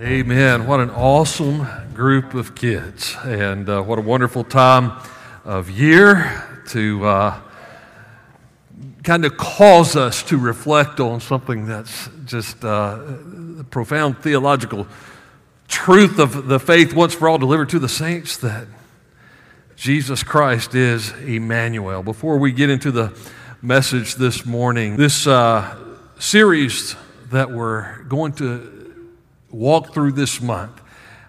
Amen. What an awesome group of kids, and uh, what a wonderful time of year to uh, kind of cause us to reflect on something that's just uh, profound theological truth of the faith once for all delivered to the saints that Jesus Christ is Emmanuel. Before we get into the message this morning, this uh, series that we're going to walk through this month,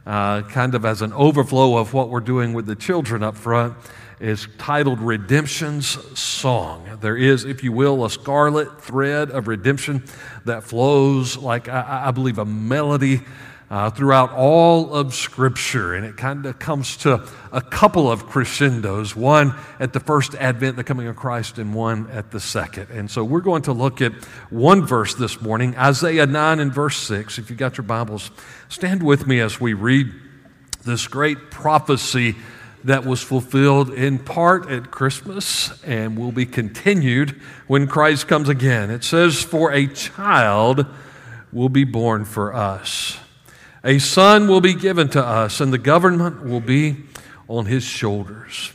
uh, kind of as an overflow of what we're doing with the children up front, is titled Redemption's Song. There is, if you will, a scarlet thread of redemption that flows like, I, I believe, a melody uh, throughout all of Scripture. And it kind of comes to a couple of crescendos one at the first advent, the coming of Christ, and one at the second. And so we're going to look at one verse this morning, Isaiah 9 and verse 6. If you've got your Bibles, stand with me as we read this great prophecy that was fulfilled in part at Christmas and will be continued when Christ comes again. It says, For a child will be born for us. A son will be given to us, and the government will be on his shoulders.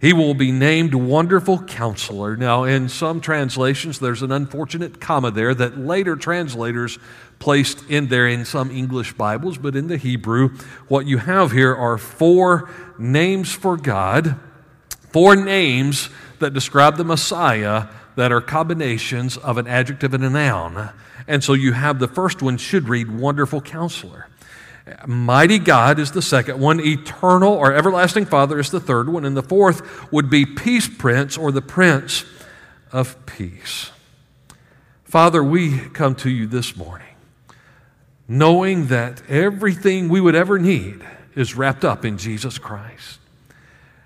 He will be named Wonderful Counselor. Now, in some translations, there's an unfortunate comma there that later translators placed in there in some English Bibles, but in the Hebrew, what you have here are four names for God, four names that describe the Messiah that are combinations of an adjective and a noun. And so you have the first one should read Wonderful Counselor. Mighty God is the second one. Eternal or Everlasting Father is the third one. And the fourth would be Peace Prince or the Prince of Peace. Father, we come to you this morning knowing that everything we would ever need is wrapped up in Jesus Christ.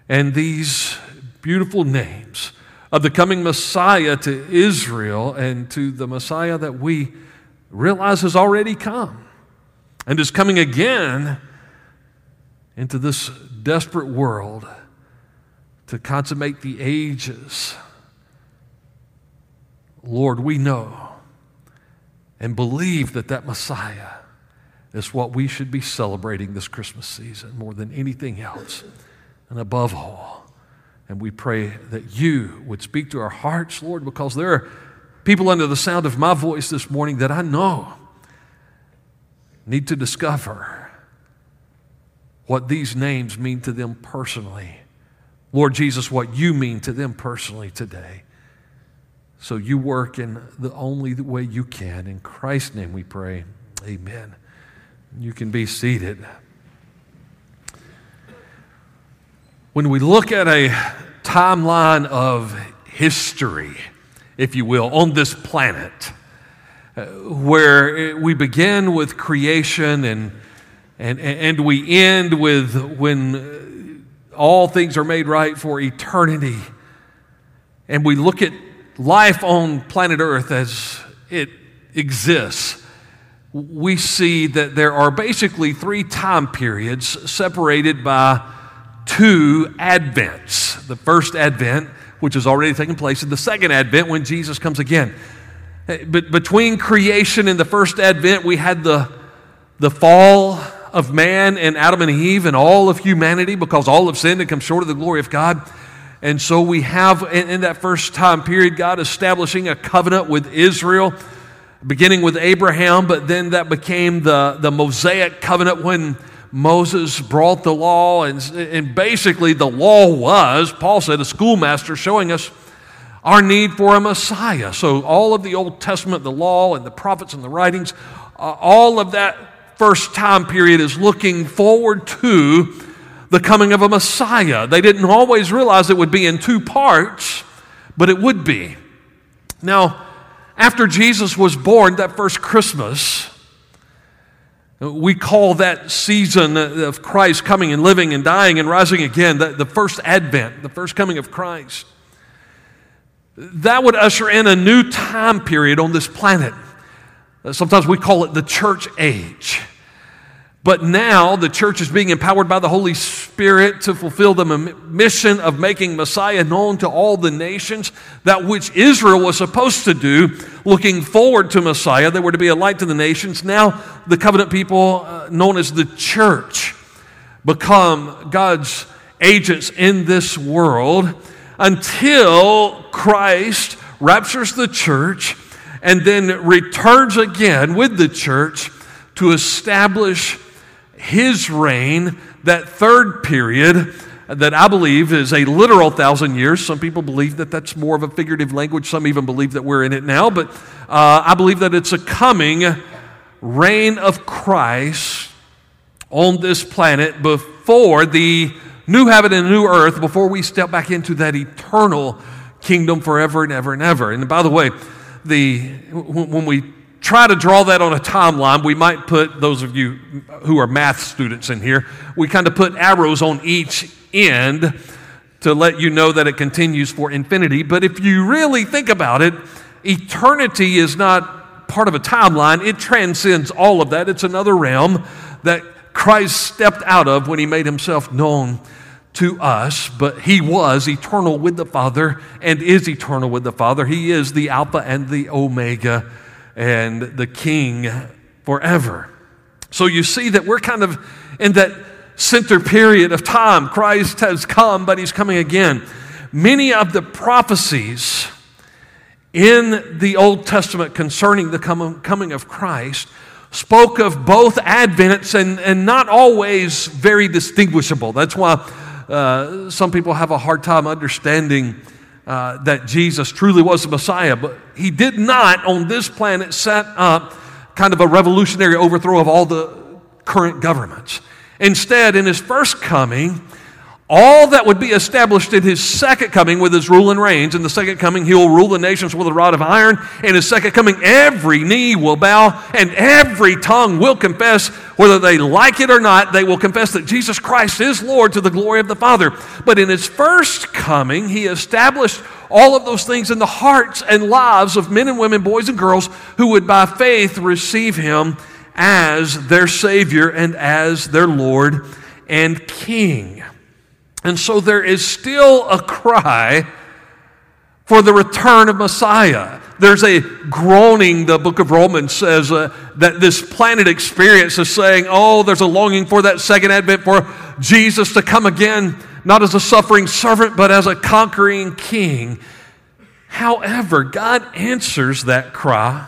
And these beautiful names of the coming Messiah to Israel and to the Messiah that we realize has already come and is coming again into this desperate world to consummate the ages. Lord, we know and believe that that Messiah is what we should be celebrating this Christmas season more than anything else. And above all, and we pray that you would speak to our hearts, Lord, because there are people under the sound of my voice this morning that I know need to discover what these names mean to them personally. Lord Jesus, what you mean to them personally today. So you work in the only way you can. In Christ's name we pray. Amen. You can be seated. When we look at a timeline of history, if you will, on this planet, uh, where we begin with creation and, and, and we end with when all things are made right for eternity. And we look at life on planet Earth as it exists. We see that there are basically three time periods separated by two advents. The first advent, which has already taken place, and the second advent when Jesus comes again. Eh, but between creation and the first advent, we had the, the fall of man and Adam and Eve and all of humanity because all have sinned and come short of the glory of God. And so we have, in, in that first time period, God establishing a covenant with Israel, beginning with Abraham, but then that became the, the Mosaic covenant when Moses brought the law. And, and basically, the law was, Paul said, a schoolmaster showing us our need for a Messiah. So, all of the Old Testament, the law, and the prophets and the writings, uh, all of that first time period is looking forward to the coming of a Messiah. They didn't always realize it would be in two parts, but it would be. Now, after Jesus was born, that first Christmas, we call that season of Christ coming and living and dying and rising again, the, the first advent, the first coming of Christ that would usher in a new time period on this planet. Sometimes we call it the church age. But now the church is being empowered by the Holy Spirit to fulfill the mission of making Messiah known to all the nations, that which Israel was supposed to do, looking forward to Messiah. They were to be a light to the nations. Now the covenant people, uh, known as the church, become God's agents in this world until Christ raptures the church and then returns again with the church to establish his reign, that third period that I believe is a literal thousand years. Some people believe that that's more of a figurative language. Some even believe that we're in it now. But uh, I believe that it's a coming reign of Christ on this planet before the new heaven and new earth, before we step back into that eternal kingdom forever and ever and ever. And by the way, the, when we try to draw that on a timeline, we might put, those of you who are math students in here, we kind of put arrows on each end to let you know that it continues for infinity. But if you really think about it, eternity is not part of a timeline, it transcends all of that. It's another realm that Christ stepped out of when he made himself known to us, but he was eternal with the Father and is eternal with the Father. He is the Alpha and the Omega and the king forever. So you see that we're kind of in that center period of time. Christ has come, but he's coming again. Many of the prophecies in the Old Testament concerning the coming of Christ spoke of both advents and, and not always very distinguishable. That's why uh, some people have a hard time understanding uh, that Jesus truly was the Messiah, but he did not on this planet set up kind of a revolutionary overthrow of all the current governments. Instead, in his first coming, all that would be established in his second coming with his rule and reigns. In the second coming, he will rule the nations with a rod of iron. In his second coming, every knee will bow and every tongue will confess, whether they like it or not, they will confess that Jesus Christ is Lord to the glory of the Father. But in his first coming, he established all of those things in the hearts and lives of men and women, boys and girls, who would by faith receive him as their Savior and as their Lord and King. And so there is still a cry for the return of Messiah. There's a groaning, the book of Romans says, uh, that this planet experience is saying, oh, there's a longing for that second advent, for Jesus to come again, not as a suffering servant, but as a conquering king. However, God answers that cry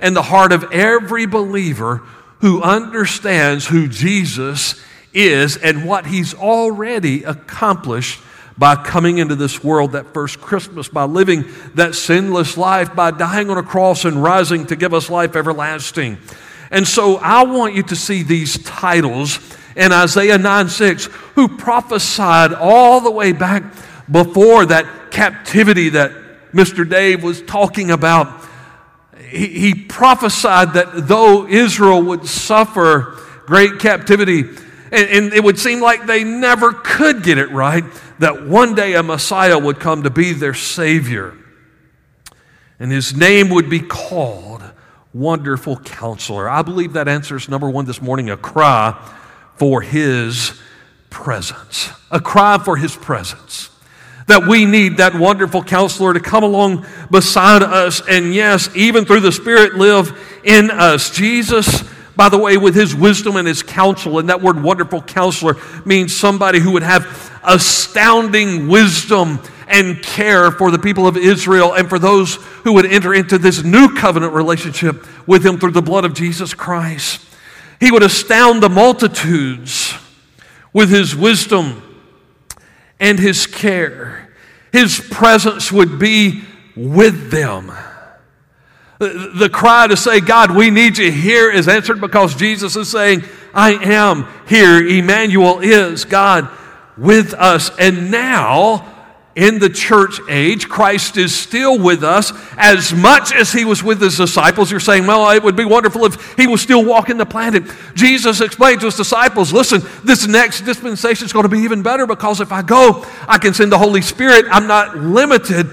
in the heart of every believer who understands who Jesus is and what he's already accomplished by coming into this world that first Christmas, by living that sinless life, by dying on a cross and rising to give us life everlasting. And so I want you to see these titles in Isaiah 9 6, who prophesied all the way back before that captivity that Mr. Dave was talking about. He, he prophesied that though Israel would suffer great captivity, and, and it would seem like they never could get it right, that one day a Messiah would come to be their Savior. And his name would be called Wonderful Counselor. I believe that answers number one this morning a cry for his presence. A cry for his presence. That we need that wonderful counselor to come along beside us and, yes, even through the Spirit, live in us. Jesus by the way, with his wisdom and his counsel. And that word wonderful counselor means somebody who would have astounding wisdom and care for the people of Israel and for those who would enter into this new covenant relationship with him through the blood of Jesus Christ. He would astound the multitudes with his wisdom and his care. His presence would be with them. The cry to say, God, we need you here is answered because Jesus is saying, I am here. Emmanuel is God with us. And now, in the church age, Christ is still with us as much as he was with his disciples. You're saying, well, it would be wonderful if he was still walking the planet. Jesus explained to his disciples, listen, this next dispensation is going to be even better because if I go, I can send the Holy Spirit. I'm not limited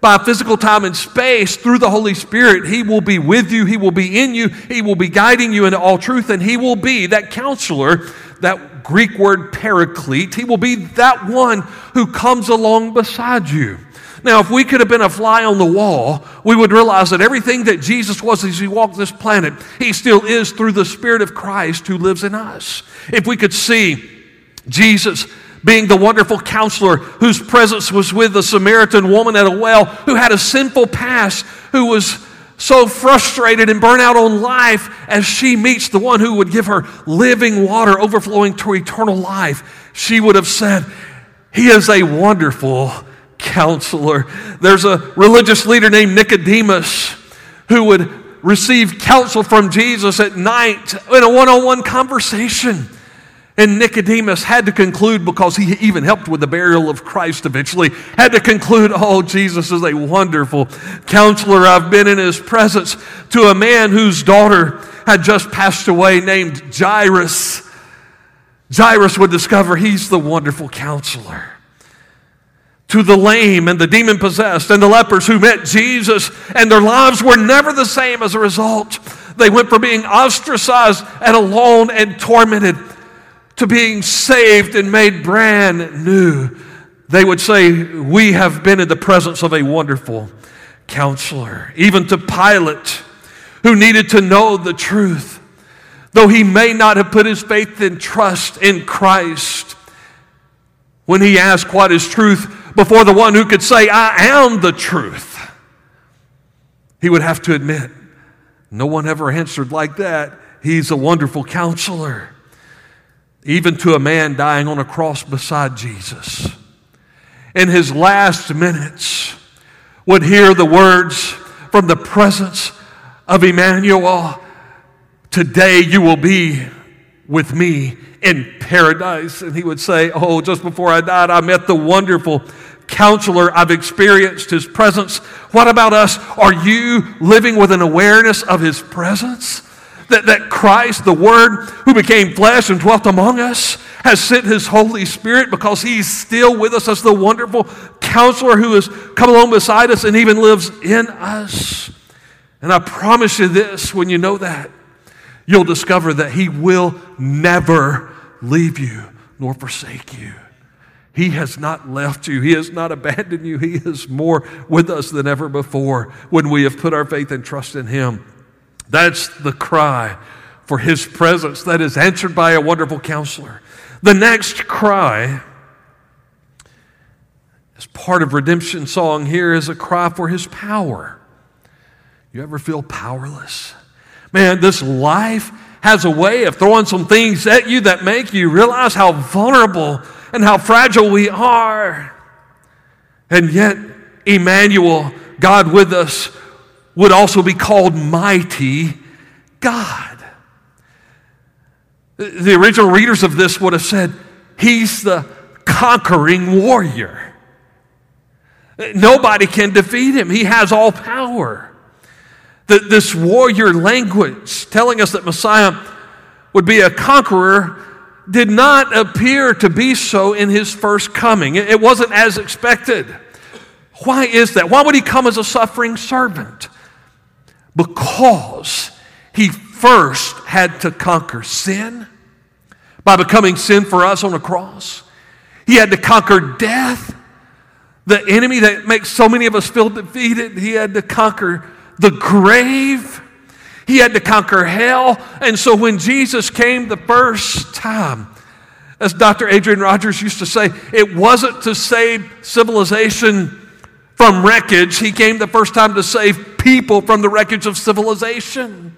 by physical time and space through the Holy Spirit. He will be with you, He will be in you, He will be guiding you into all truth, and He will be that counselor, that Greek word paraclete. He will be that one who comes along beside you. Now, if we could have been a fly on the wall, we would realize that everything that Jesus was as he walked this planet, he still is through the Spirit of Christ who lives in us. If we could see Jesus being the wonderful counselor whose presence was with the Samaritan woman at a well who had a sinful past, who was so frustrated and burnt out on life as she meets the one who would give her living water overflowing to eternal life, she would have said, He is a wonderful counselor. There's a religious leader named Nicodemus who would receive counsel from Jesus at night in a one on one conversation. And Nicodemus had to conclude, because he even helped with the burial of Christ eventually, had to conclude, oh, Jesus is a wonderful counselor. I've been in his presence to a man whose daughter had just passed away named Jairus. Jairus would discover he's the wonderful counselor. To the lame and the demon possessed and the lepers who met Jesus, and their lives were never the same as a result. They went from being ostracized and alone and tormented to being saved and made brand new, they would say, We have been in the presence of a wonderful counselor. Even to Pilate, who needed to know the truth, though he may not have put his faith and trust in Christ. When he asked what is truth before the one who could say, I am the truth, he would have to admit, no one ever answered like that. He's a wonderful counselor even to a man dying on a cross beside Jesus. In his last minutes, would hear the words from the presence of Emmanuel Today you will be with me in paradise. And he would say, Oh, just before I died, I met the wonderful counselor. I've experienced his presence. What about us? Are you living with an awareness of his presence? That, that Christ, the Word who became flesh and dwelt among us, has sent His Holy Spirit because He's still with us as the wonderful counselor who has come along beside us and even lives in us. And I promise you this when you know that, you'll discover that He will never leave you nor forsake you. He has not left you. He has not abandoned you. He is more with us than ever before when we have put our faith and trust in Him. That's the cry for his presence that is answered by a wonderful counselor. The next cry, as part of redemption song here, is a cry for his power. You ever feel powerless? Man, this life has a way of throwing some things at you that make you realize how vulnerable and how fragile we are. And yet, Emmanuel, God with us, would also be called mighty God. The original readers of this would have said, He's the conquering warrior. Nobody can defeat him, He has all power. This warrior language telling us that Messiah would be a conqueror did not appear to be so in his first coming. It wasn't as expected. Why is that? Why would he come as a suffering servant? Because he first had to conquer sin by becoming sin for us on the cross. He had to conquer death, the enemy that makes so many of us feel defeated. He had to conquer the grave. He had to conquer hell. And so when Jesus came the first time, as Dr. Adrian Rogers used to say, it wasn't to save civilization from wreckage. He came the first time to save people from the wreckage of civilization.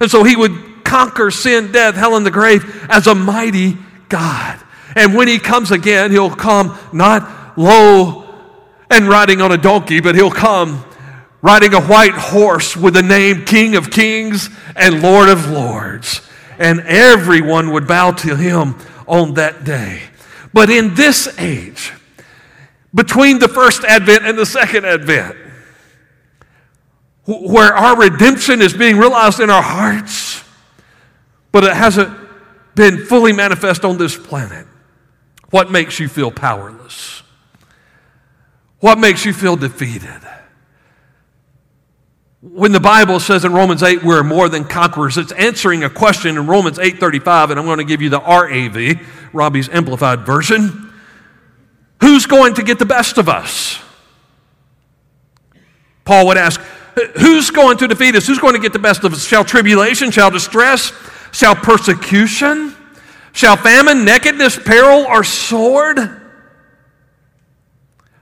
And so he would conquer sin, death, hell, and the grave as a mighty God. And when he comes again, he'll come not low and riding on a donkey, but he'll come riding a white horse with the name King of Kings and Lord of Lords. And everyone would bow to him on that day. But in this age, between the first advent and the second advent, where our redemption is being realized in our hearts, but it hasn't been fully manifest on this planet. What makes you feel powerless? What makes you feel defeated? When the Bible says in Romans 8 we're more than conquerors, it's answering a question in Romans 8:35 and I'm going to give you the RAV, Robbie's amplified version. Who's going to get the best of us? Paul would ask, Who's going to defeat us? Who's going to get the best of us? Shall tribulation, shall distress, shall persecution, shall famine, nakedness, peril, or sword?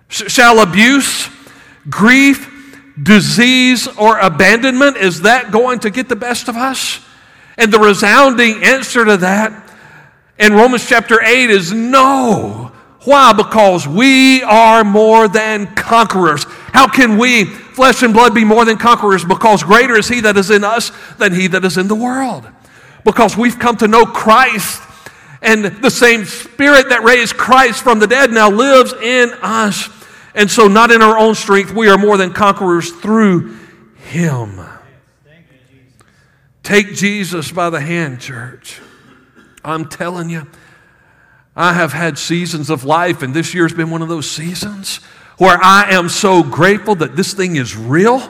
Shall abuse, grief, disease, or abandonment, is that going to get the best of us? And the resounding answer to that in Romans chapter 8 is no. Why? Because we are more than conquerors. How can we, flesh and blood, be more than conquerors? Because greater is He that is in us than He that is in the world. Because we've come to know Christ, and the same Spirit that raised Christ from the dead now lives in us. And so, not in our own strength, we are more than conquerors through Him. Take Jesus by the hand, church. I'm telling you, I have had seasons of life, and this year's been one of those seasons where I am so grateful that this thing is real.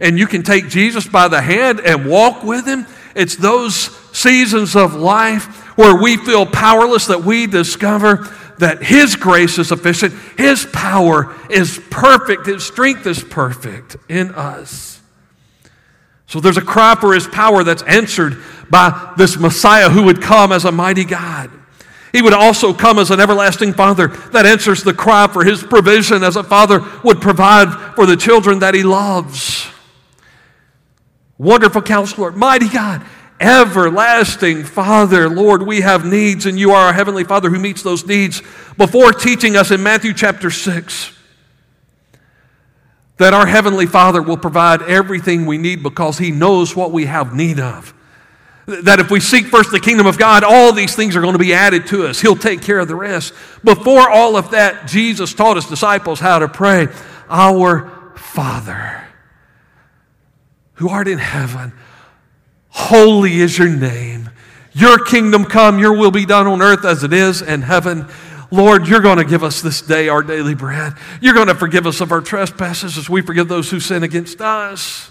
And you can take Jesus by the hand and walk with Him. It's those seasons of life where we feel powerless that we discover that His grace is sufficient, His power is perfect, His strength is perfect in us. So there's a cry for His power that's answered by this Messiah who would come as a mighty God. He would also come as an everlasting Father that answers the cry for His provision as a Father would provide for the children that He loves. Wonderful counselor, mighty God, everlasting Father, Lord, we have needs, and you are our Heavenly Father who meets those needs. Before teaching us in Matthew chapter 6 that our Heavenly Father will provide everything we need because He knows what we have need of. That if we seek first the kingdom of God, all these things are going to be added to us. He'll take care of the rest. Before all of that, Jesus taught his disciples how to pray Our Father, who art in heaven, holy is your name. Your kingdom come, your will be done on earth as it is in heaven. Lord, you're going to give us this day our daily bread. You're going to forgive us of our trespasses as we forgive those who sin against us.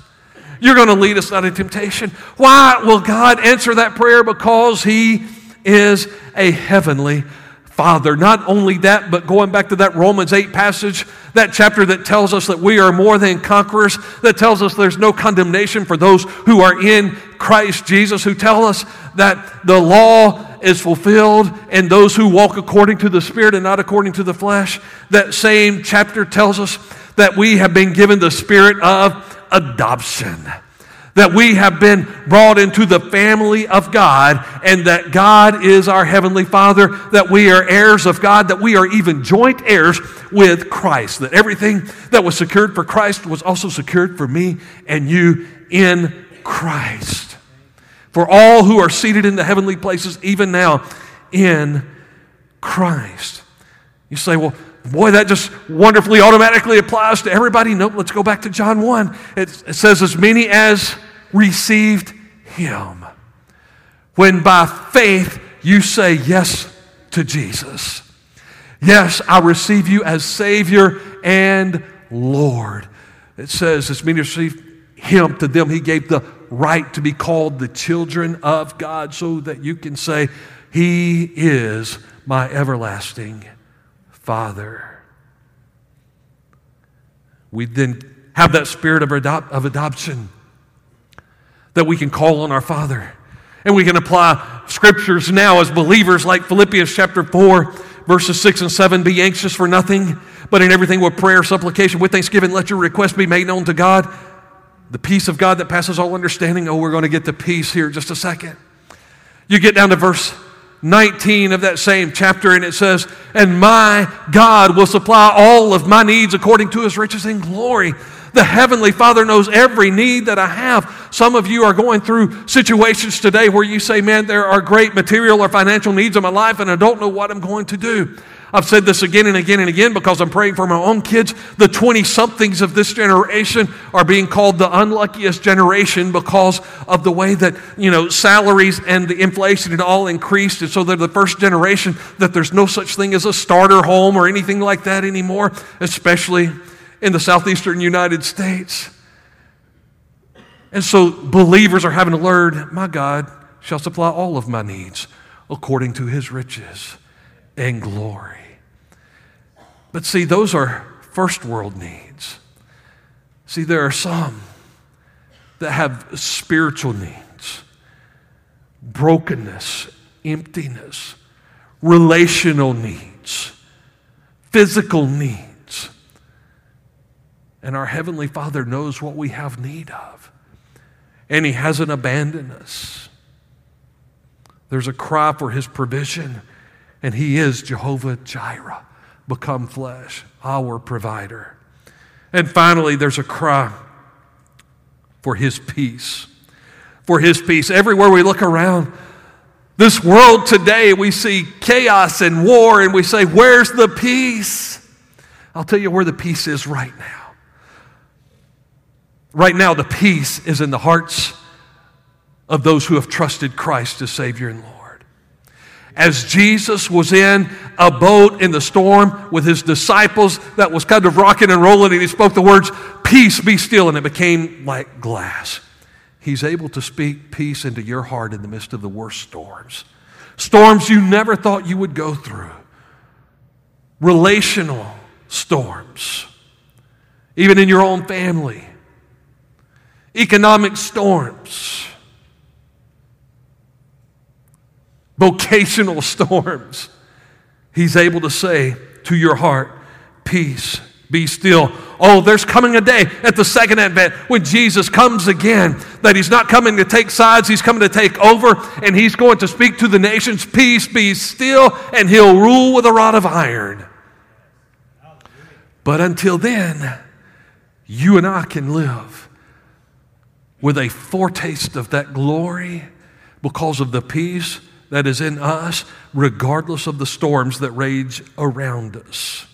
You're going to lead us out of temptation. Why will God answer that prayer? Because He is a heavenly Father. Not only that, but going back to that Romans 8 passage, that chapter that tells us that we are more than conquerors, that tells us there's no condemnation for those who are in Christ Jesus, who tell us that the law is fulfilled and those who walk according to the Spirit and not according to the flesh. That same chapter tells us that we have been given the Spirit of adoption. That we have been brought into the family of God, and that God is our Heavenly Father, that we are heirs of God, that we are even joint heirs with Christ, that everything that was secured for Christ was also secured for me and you in Christ. For all who are seated in the heavenly places, even now in Christ. You say, well, Boy, that just wonderfully automatically applies to everybody. Nope, let's go back to John 1. It, it says, as many as received him. When by faith you say yes to Jesus. Yes, I receive you as Savior and Lord. It says, as many received him, to them he gave the right to be called the children of God, so that you can say, He is my everlasting Father. We then have that spirit of, of adoption that we can call on our Father. And we can apply scriptures now as believers, like Philippians chapter 4, verses 6 and 7 Be anxious for nothing, but in everything with prayer, supplication, with thanksgiving, let your request be made known to God. The peace of God that passes all understanding. Oh, we're going to get to peace here just a second. You get down to verse 19 of that same chapter, and it says, And my God will supply all of my needs according to his riches in glory. The Heavenly Father knows every need that I have. Some of you are going through situations today where you say, Man, there are great material or financial needs in my life, and I don't know what I'm going to do. I've said this again and again and again because I'm praying for my own kids. The 20 somethings of this generation are being called the unluckiest generation because of the way that, you know, salaries and the inflation had all increased. And so they're the first generation that there's no such thing as a starter home or anything like that anymore, especially in the southeastern United States. And so believers are having to learn, my God shall supply all of my needs according to his riches and glory. But see, those are first world needs. See, there are some that have spiritual needs brokenness, emptiness, relational needs, physical needs. And our Heavenly Father knows what we have need of. And He hasn't abandoned us. There's a cry for His provision, and He is Jehovah Jireh become flesh, our provider. And finally, there's a cry for his peace. For his peace. Everywhere we look around, this world today, we see chaos and war, and we say, Where's the peace? I'll tell you where the peace is right now. Right now, the peace is in the hearts of those who have trusted Christ as Savior and Lord as Jesus was in a boat in the storm with his disciples that was kind of rocking and rolling, and he spoke the words, Peace, be still, and it became like glass. He's able to speak peace into your heart in the midst of the worst storms. Storms you never thought you would go through, relational storms, even in your own family, economic storms vocational storms, He's able to say to your heart, Peace, be still. Oh, there's coming a day at the second advent when Jesus comes again, that He's not coming to take sides, He's coming to take over, and He's going to speak to the nations, Peace, be still, and He'll rule with a rod of iron. But until then, you and I can live with a foretaste of that glory because of the peace that is in us, regardless of the storms that rage around us.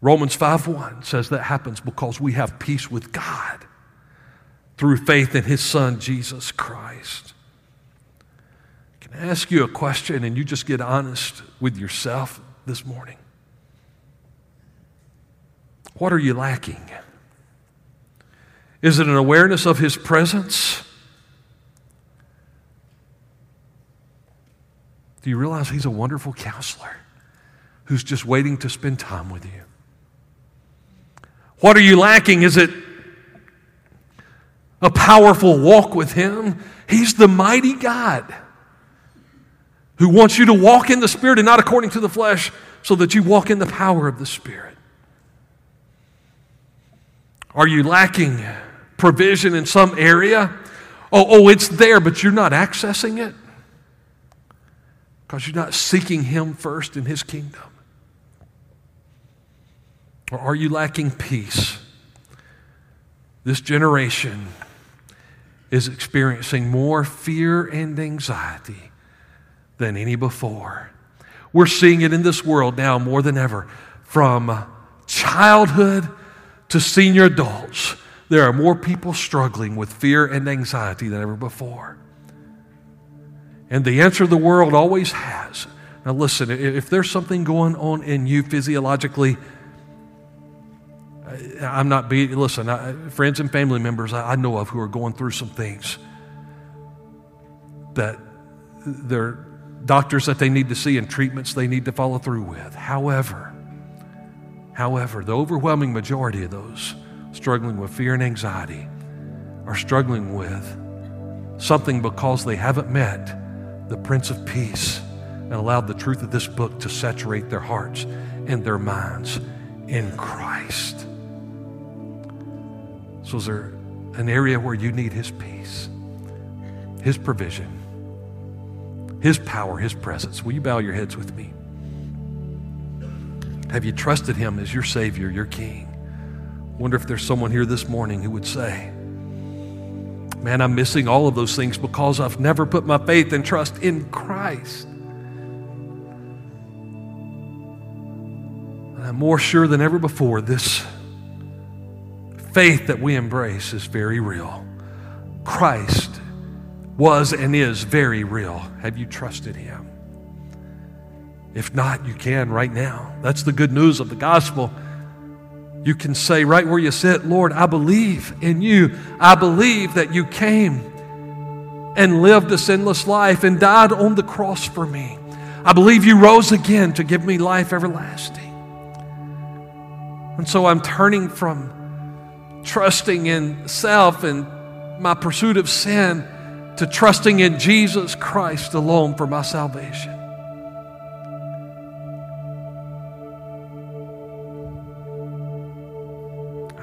Romans 5:1 says that happens because we have peace with God through faith in his son Jesus Christ. Can I ask you a question and you just get honest with yourself this morning? What are you lacking? Is it an awareness of his presence? Do you realize He's a wonderful counselor who's just waiting to spend time with you? What are you lacking? Is it a powerful walk with Him? He's the mighty God who wants you to walk in the Spirit and not according to the flesh, so that you walk in the power of the Spirit. Are you lacking provision in some area? Oh, oh, it's there, but you're not accessing it? Because you're not seeking Him first in His kingdom? Or are you lacking peace? This generation is experiencing more fear and anxiety than any before. We're seeing it in this world now more than ever. From childhood to senior adults, there are more people struggling with fear and anxiety than ever before. And the answer the world always has. Now, listen, if there's something going on in you physiologically, I'm not being, listen, I, friends and family members I, I know of who are going through some things that they're doctors that they need to see and treatments they need to follow through with. However, however, the overwhelming majority of those struggling with fear and anxiety are struggling with something because they haven't met the Prince of Peace and allowed the truth of this book to saturate their hearts and their minds in Christ. So, is there an area where you need His peace, His provision, His power, His presence? Will you bow your heads with me? Have you trusted Him as your Savior, your King? Wonder if there's someone here this morning who would say, Man, I'm missing all of those things because I've never put my faith and trust in Christ. And I'm more sure than ever before this faith that we embrace is very real. Christ was and is very real. Have you trusted him? If not, you can right now. That's the good news of the gospel. You can say right where you sit, Lord, I believe in you. I believe that you came and lived a sinless life and died on the cross for me. I believe you rose again to give me life everlasting. And so I'm turning from trusting in self and my pursuit of sin to trusting in Jesus Christ alone for my salvation.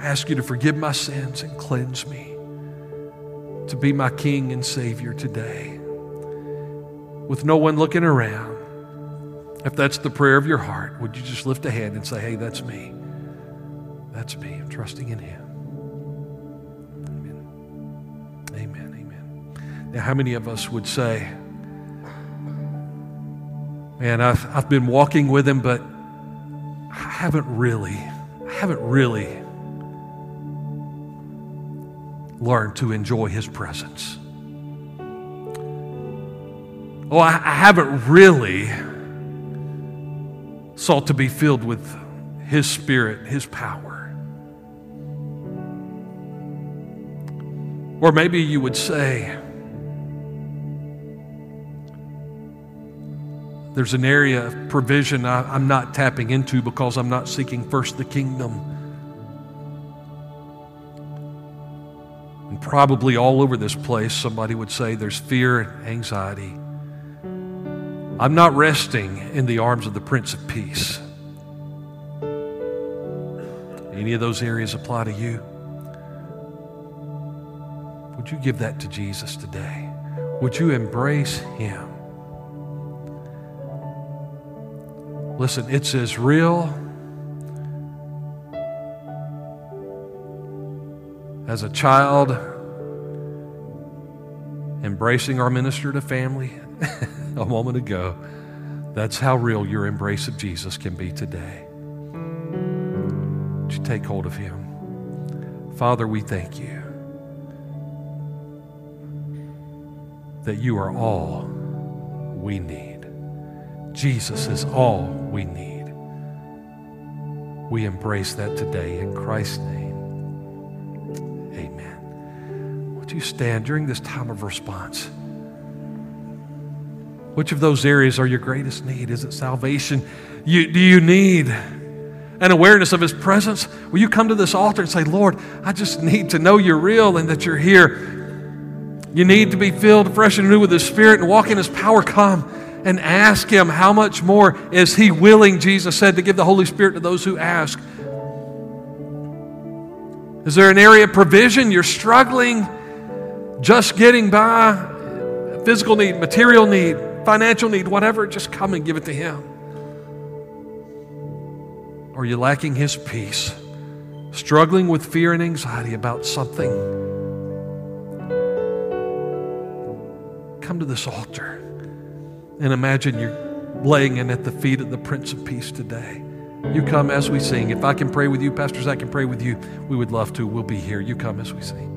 I ask you to forgive my sins and cleanse me to be my King and Savior today with no one looking around. If that's the prayer of your heart, would you just lift a hand and say, Hey, that's me? That's me. I'm trusting in Him. Amen. Amen. Amen. Now, how many of us would say, Man, I've, I've been walking with Him, but I haven't really, I haven't really learned to enjoy His presence. Oh, I, I haven't really sought to be filled with His Spirit, His power. Or maybe you would say, There's an area of provision I, am not tapping into because I'm not seeking first the kingdom. Probably all over this place, somebody would say there's fear and anxiety. I'm not resting in the arms of the Prince of Peace. Any of those areas apply to you? Would you give that to Jesus today? Would you embrace Him? Listen, it's as real as a child embracing our minister to family a moment ago. That's how real your embrace of Jesus can be today. Would you take hold of Him? Father, we thank you. that you are all we need. Jesus is all we need. We embrace that today in Christ's name. Would you stand during this time of response? Which of those areas are your greatest need? Is it salvation? You, do you need an awareness of His presence? Will you come to this altar and say, Lord, I just need to know you're real and that you're here? You need to be filled fresh and new with His Spirit and walk in His power. Come and ask Him how much more is He willing, Jesus said, to give the Holy Spirit to those who ask. Is there an area of provision you're struggling just getting by? Physical need, material need, financial need, whatever, just come and give it to Him. Are you lacking His peace? Struggling with fear and anxiety about something? come to this altar and imagine you're laying in at the feet of the Prince of Peace today. You come as we sing. If I can pray with you, pastors, I can pray with you. We would love to. We'll be here. You come as we sing.